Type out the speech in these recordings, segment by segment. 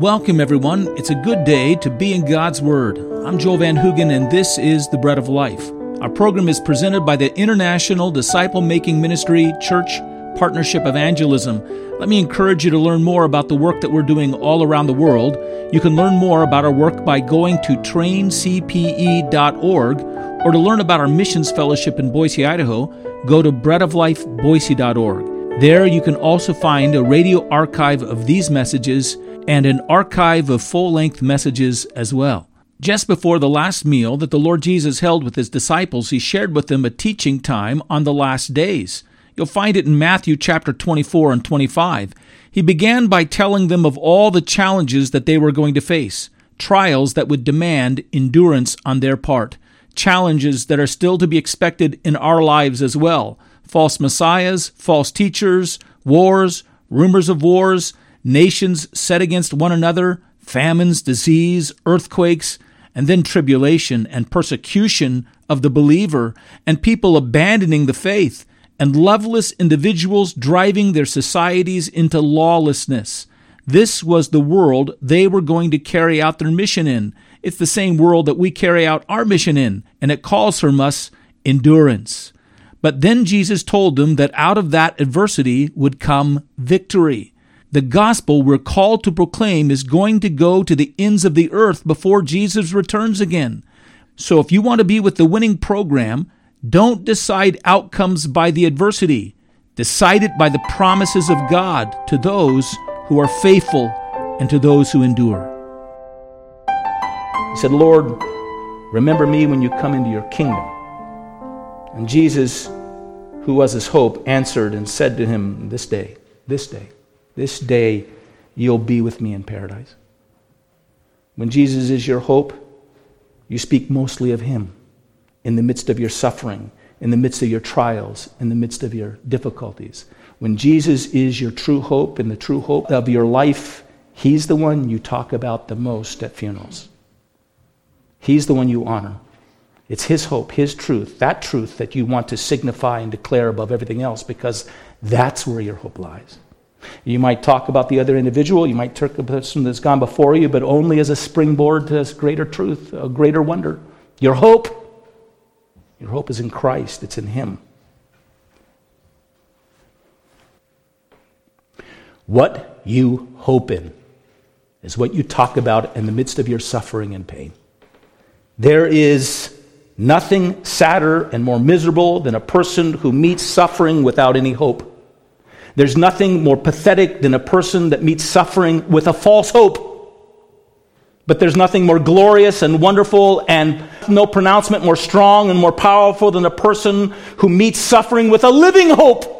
Welcome, everyone. It's a good day to be in God's Word. I'm Joel Van Hoogen, and this is The Bread of Life. Our program is presented by the International Disciple Making Ministry Church Partnership Evangelism. Let me encourage you to learn more about the work that we're doing all around the world. You can learn more about our work by going to traincpe.org or to learn about our missions fellowship in Boise, Idaho, go to breadoflifeboise.org. There you can also find a radio archive of these messages and an archive of full length messages as well. Just before the last meal that the Lord Jesus held with his disciples, he shared with them a teaching time on the last days. You'll find it in Matthew chapter 24 and 25. He began by telling them of all the challenges that they were going to face, trials that would demand endurance on their part, challenges that are still to be expected in our lives as well false messiahs, false teachers, wars, rumors of wars, nations set against one another, famines, disease, earthquakes, and then tribulation and persecution of the believer, and people abandoning the faith, and loveless individuals driving their societies into lawlessness. This was the world they were going to carry out their mission in. It's the same world that we carry out our mission in, and it calls from us endurance. But then Jesus told them that out of that adversity would come victory. The gospel we're called to proclaim is going to go to the ends of the earth before Jesus returns again. So if you want to be with the winning program, don't decide outcomes by the adversity. Decide it by the promises of God to those who are faithful and to those who endure. He said, Lord, remember me when you come into your kingdom. And Jesus, who was his hope, answered and said to him, This day, this day, this day, you'll be with me in paradise. When Jesus is your hope, you speak mostly of him in the midst of your suffering, in the midst of your trials, in the midst of your difficulties. When Jesus is your true hope and the true hope of your life, he's the one you talk about the most at funerals. He's the one you honor. It's His hope, His truth, that truth that you want to signify and declare above everything else because that's where your hope lies. You might talk about the other individual, you might talk about the person that's gone before you, but only as a springboard to this greater truth, a greater wonder. Your hope, your hope is in Christ, it's in Him. What you hope in is what you talk about in the midst of your suffering and pain. There is nothing sadder and more miserable than a person who meets suffering without any hope. There's nothing more pathetic than a person that meets suffering with a false hope. But there's nothing more glorious and wonderful and no pronouncement more strong and more powerful than a person who meets suffering with a living hope.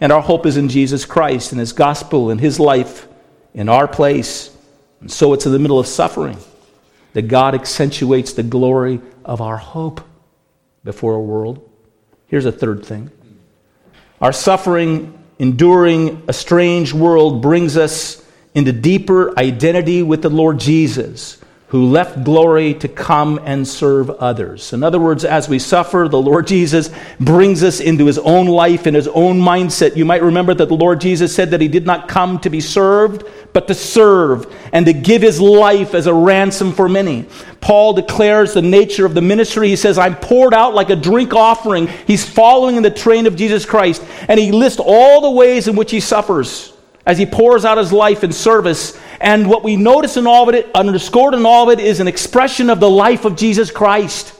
And our hope is in Jesus Christ and His gospel and His life in our place. And so it's in the middle of suffering that God accentuates the glory of our hope before a world. Here's a third thing our suffering, enduring a strange world, brings us into deeper identity with the Lord Jesus who left glory to come and serve others. In other words, as we suffer, the Lord Jesus brings us into his own life and his own mindset. You might remember that the Lord Jesus said that he did not come to be served, but to serve and to give his life as a ransom for many. Paul declares the nature of the ministry. He says, I'm poured out like a drink offering. He's following in the train of Jesus Christ. And he lists all the ways in which he suffers as he pours out his life in service. And what we notice in all of it, underscored in all of it, is an expression of the life of Jesus Christ.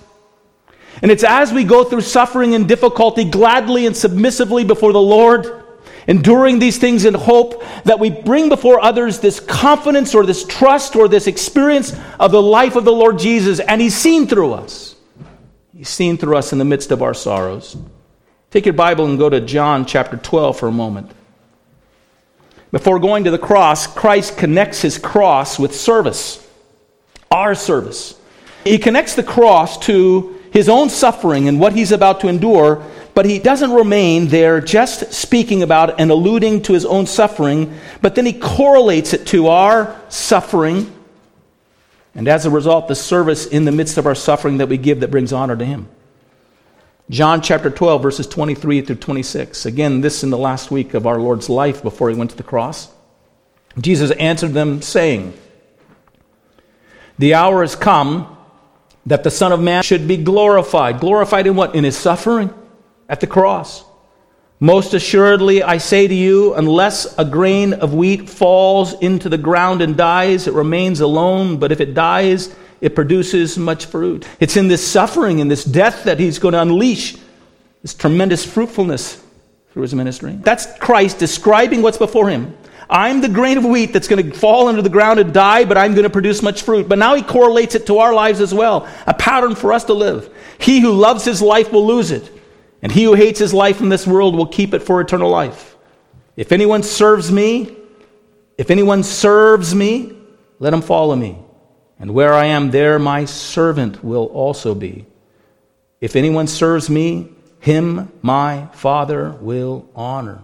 And it's as we go through suffering and difficulty gladly and submissively before the Lord, enduring these things in hope, that we bring before others this confidence or this trust or this experience of the life of the Lord Jesus. And He's seen through us. He's seen through us in the midst of our sorrows. Take your Bible and go to John chapter 12 for a moment. Before going to the cross, Christ connects his cross with service, our service. He connects the cross to his own suffering and what he's about to endure, but he doesn't remain there just speaking about and alluding to his own suffering, but then he correlates it to our suffering, and as a result, the service in the midst of our suffering that we give that brings honor to him. John chapter 12, verses 23 through 26. Again, this in the last week of our Lord's life before he went to the cross. Jesus answered them, saying, The hour has come that the Son of Man should be glorified. Glorified in what? In his suffering at the cross. Most assuredly, I say to you, unless a grain of wheat falls into the ground and dies, it remains alone, but if it dies, it produces much fruit. It's in this suffering and this death that he's going to unleash this tremendous fruitfulness through his ministry. That's Christ describing what's before him. I'm the grain of wheat that's going to fall into the ground and die, but I'm going to produce much fruit. But now he correlates it to our lives as well, a pattern for us to live. He who loves his life will lose it, and he who hates his life in this world will keep it for eternal life. If anyone serves me, if anyone serves me, let him follow me. And where I am, there my servant will also be. If anyone serves me, him my Father will honor.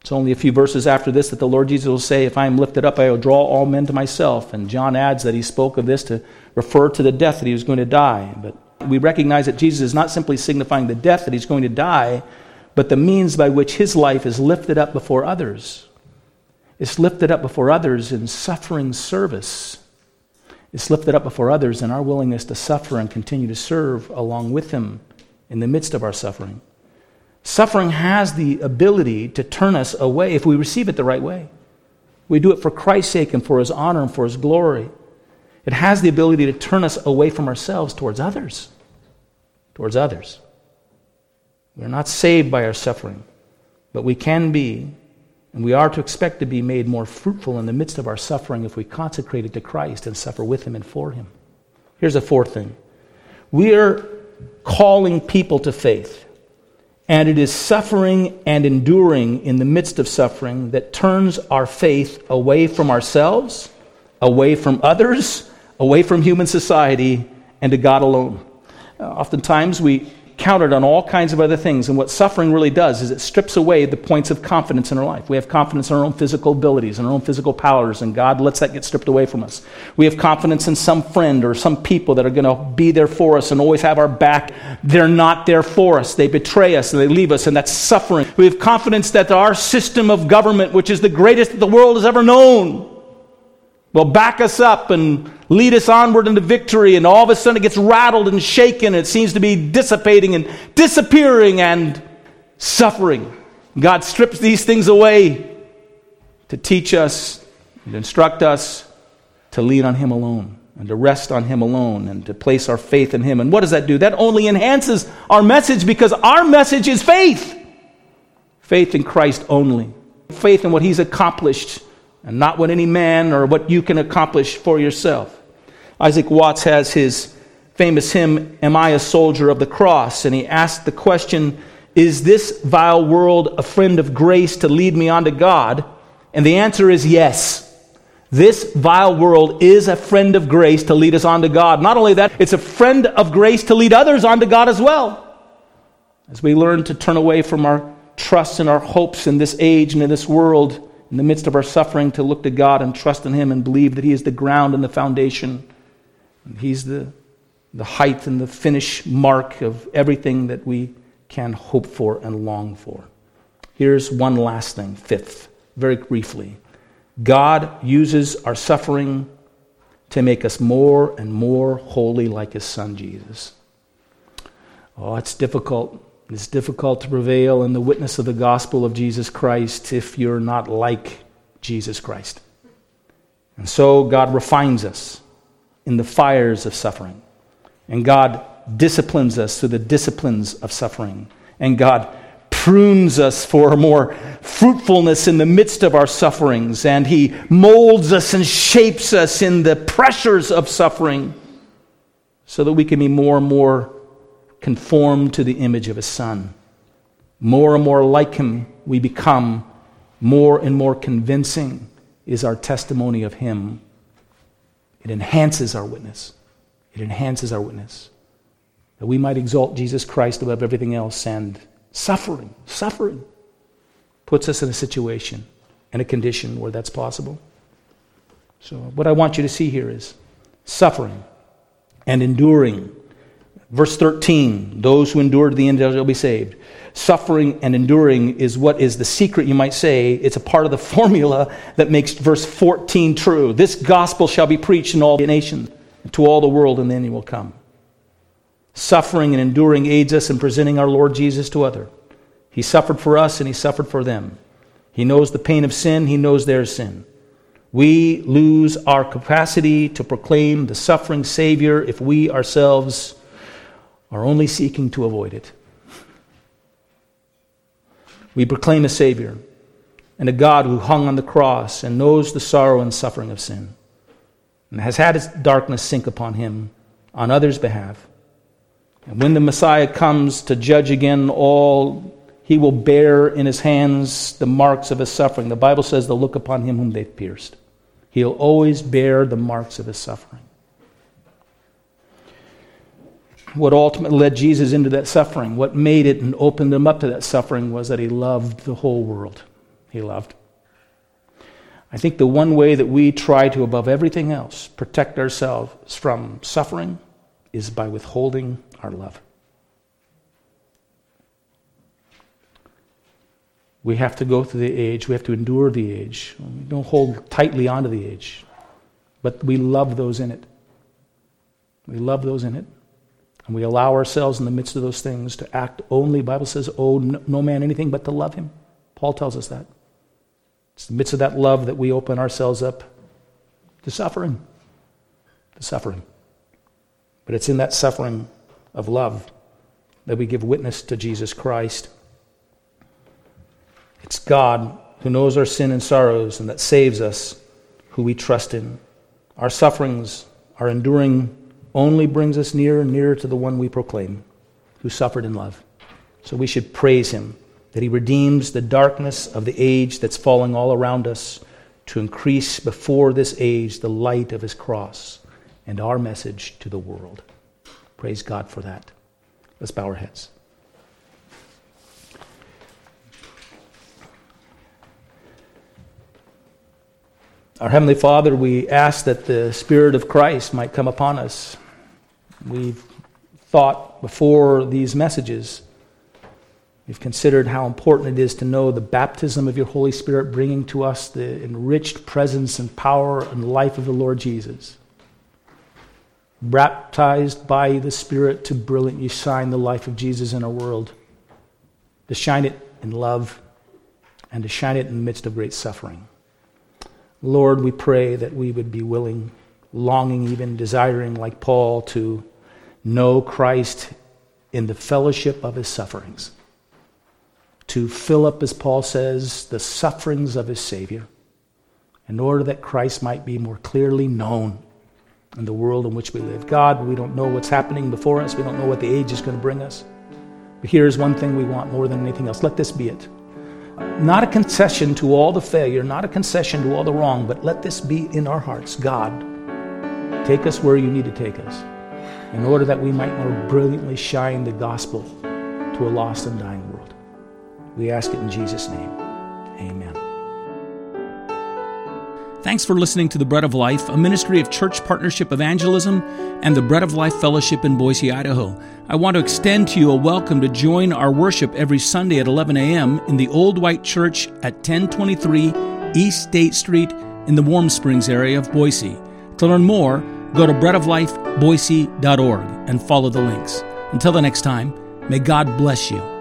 It's only a few verses after this that the Lord Jesus will say, If I am lifted up, I will draw all men to myself. And John adds that he spoke of this to refer to the death that he was going to die. But we recognize that Jesus is not simply signifying the death that he's going to die, but the means by which his life is lifted up before others. It's lifted up before others in suffering service. It's lifted up before others in our willingness to suffer and continue to serve along with him in the midst of our suffering. Suffering has the ability to turn us away if we receive it the right way. We do it for Christ's sake and for his honor and for his glory. It has the ability to turn us away from ourselves towards others. Towards others. We are not saved by our suffering, but we can be, and we are to expect to be made more fruitful in the midst of our suffering if we consecrate it to Christ and suffer with him and for him. Here's a fourth thing we are calling people to faith. And it is suffering and enduring in the midst of suffering that turns our faith away from ourselves, away from others, away from human society, and to God alone. Oftentimes we counted on all kinds of other things. And what suffering really does is it strips away the points of confidence in our life. We have confidence in our own physical abilities and our own physical powers, and God lets that get stripped away from us. We have confidence in some friend or some people that are going to be there for us and always have our back. They're not there for us. They betray us and they leave us, and that's suffering. We have confidence that our system of government, which is the greatest that the world has ever known, will back us up and lead us onward into victory, and all of a sudden it gets rattled and shaken, it seems to be dissipating and disappearing and suffering. God strips these things away to teach us and instruct us to lean on Him alone and to rest on Him alone and to place our faith in Him. And what does that do? That only enhances our message because our message is faith. Faith in Christ only. Faith in what He's accomplished and not what any man or what you can accomplish for yourself. Isaac Watts has his famous hymn, Am I a Soldier of the Cross? And he asked the question, Is this vile world a friend of grace to lead me on to God? And the answer is yes. This vile world is a friend of grace to lead us on to God. Not only that, it's a friend of grace to lead others on to God as well. As we learn to turn away from our trust and our hopes in this age and in this world, in the midst of our suffering, to look to God and trust in Him and believe that He is the ground and the foundation. He's the, the height and the finish mark of everything that we can hope for and long for. Here's one last thing, fifth, very briefly. God uses our suffering to make us more and more holy like His Son Jesus. Oh, it's difficult it's difficult to prevail in the witness of the gospel of Jesus Christ if you're not like Jesus Christ. And so God refines us in the fires of suffering. And God disciplines us through the disciplines of suffering. And God prunes us for more fruitfulness in the midst of our sufferings. And He molds us and shapes us in the pressures of suffering so that we can be more and more conformed to the image of his son. More and more like him we become, more and more convincing is our testimony of him. It enhances our witness. It enhances our witness. That we might exalt Jesus Christ above everything else and suffering, suffering puts us in a situation and a condition where that's possible. So, what I want you to see here is suffering and enduring Verse 13 those who endure to the end shall be saved. Suffering and enduring is what is the secret, you might say. It's a part of the formula that makes verse 14 true. This gospel shall be preached in all the nations, to all the world, and then he will come. Suffering and enduring aids us in presenting our Lord Jesus to others. He suffered for us and he suffered for them. He knows the pain of sin, he knows their sin. We lose our capacity to proclaim the suffering Savior if we ourselves are only seeking to avoid it. We proclaim a Savior and a God who hung on the cross and knows the sorrow and suffering of sin and has had his darkness sink upon him on others' behalf. And when the Messiah comes to judge again all he will bear in his hands the marks of his suffering. The Bible says they'll look upon him whom they've pierced. He'll always bear the marks of his suffering. What ultimately led Jesus into that suffering, what made it and opened him up to that suffering, was that he loved the whole world. He loved. I think the one way that we try to, above everything else, protect ourselves from suffering is by withholding our love. We have to go through the age. We have to endure the age. We don't hold tightly onto the age, but we love those in it. We love those in it. And we allow ourselves in the midst of those things to act only, Bible says, oh, owe no man anything but to love him. Paul tells us that. It's the midst of that love that we open ourselves up to suffering. To suffering. But it's in that suffering of love that we give witness to Jesus Christ. It's God who knows our sin and sorrows and that saves us, who we trust in. Our sufferings, our enduring, only brings us nearer and nearer to the one we proclaim, who suffered in love. So we should praise him that he redeems the darkness of the age that's falling all around us to increase before this age the light of his cross and our message to the world. Praise God for that. Let's bow our heads. Our Heavenly Father, we ask that the Spirit of Christ might come upon us. We've thought before these messages, we've considered how important it is to know the baptism of your Holy Spirit, bringing to us the enriched presence and power and life of the Lord Jesus. Baptized by the Spirit to brilliantly shine the life of Jesus in our world, to shine it in love, and to shine it in the midst of great suffering. Lord, we pray that we would be willing, longing, even desiring, like Paul, to know Christ in the fellowship of his sufferings, to fill up, as Paul says, the sufferings of his Savior, in order that Christ might be more clearly known in the world in which we live. God, we don't know what's happening before us, we don't know what the age is going to bring us. But here's one thing we want more than anything else let this be it not a concession to all the failure, not a concession to all the wrong, but let this be in our hearts. God, take us where you need to take us in order that we might more brilliantly shine the gospel to a lost and dying world. We ask it in Jesus' name. Amen. Thanks for listening to The Bread of Life, a ministry of Church Partnership Evangelism and the Bread of Life Fellowship in Boise, Idaho. I want to extend to you a welcome to join our worship every Sunday at 11 a.m. in the Old White Church at 1023 East State Street in the Warm Springs area of Boise. To learn more, go to breadoflifeboise.org and follow the links. Until the next time, may God bless you